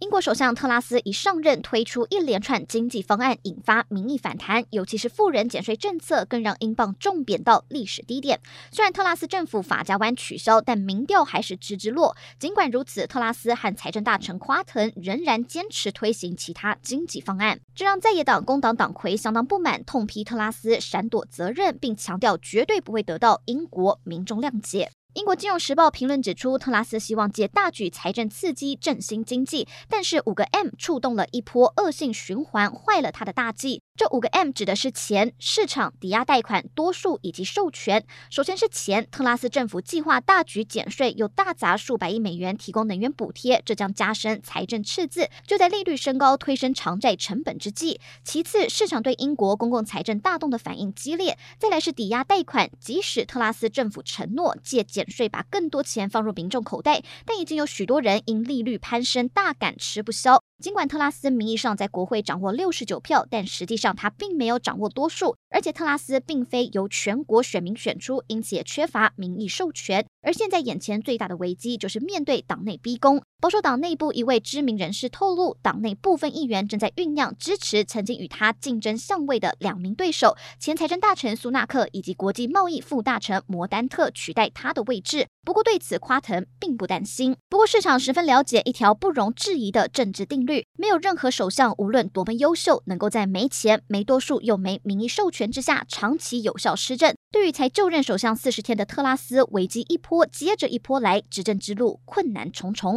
英国首相特拉斯一上任，推出一连串经济方案，引发民意反弹。尤其是富人减税政策，更让英镑重贬到历史低点。虽然特拉斯政府法家湾取消，但民调还是直直落。尽管如此，特拉斯和财政大臣夸腾仍然坚持推行其他经济方案，这让在野党工党党魁相当不满，痛批特拉斯闪躲责任，并强调绝对不会得到英国民众谅解。英国金融时报评论指出，特拉斯希望借大举财政刺激振兴经济，但是五个 M 触动了一波恶性循环，坏了他的大计。这五个 M 指的是钱、市场、抵押贷款、多数以及授权。首先是钱，特拉斯政府计划大举减税，又大砸数百亿美元提供能源补贴，这将加深财政赤字。就在利率升高、推升偿债成本之际，其次市场对英国公共财政大动的反应激烈。再来是抵押贷款，即使特拉斯政府承诺借减税把更多钱放入民众口袋，但已经有许多人因利率攀升大感吃不消。尽管特拉斯名义上在国会掌握六十九票，但实际上他并没有掌握多数。而且特拉斯并非由全国选民选出，因此也缺乏民意授权。而现在眼前最大的危机就是面对党内逼宫。保守党内部一位知名人士透露，党内部分议员正在酝酿支持曾经与他竞争相位的两名对手，前财政大臣苏纳克以及国际贸易副大臣摩丹特取代他的位置。不过对此夸腾并不担心。不过市场十分了解一条不容置疑的政治定律：没有任何首相无论多么优秀，能够在没钱、没多数又没民意授权之下长期有效施政。对于才就任首相四十天的特拉斯，危机一波接着一波来，执政之路困难重重。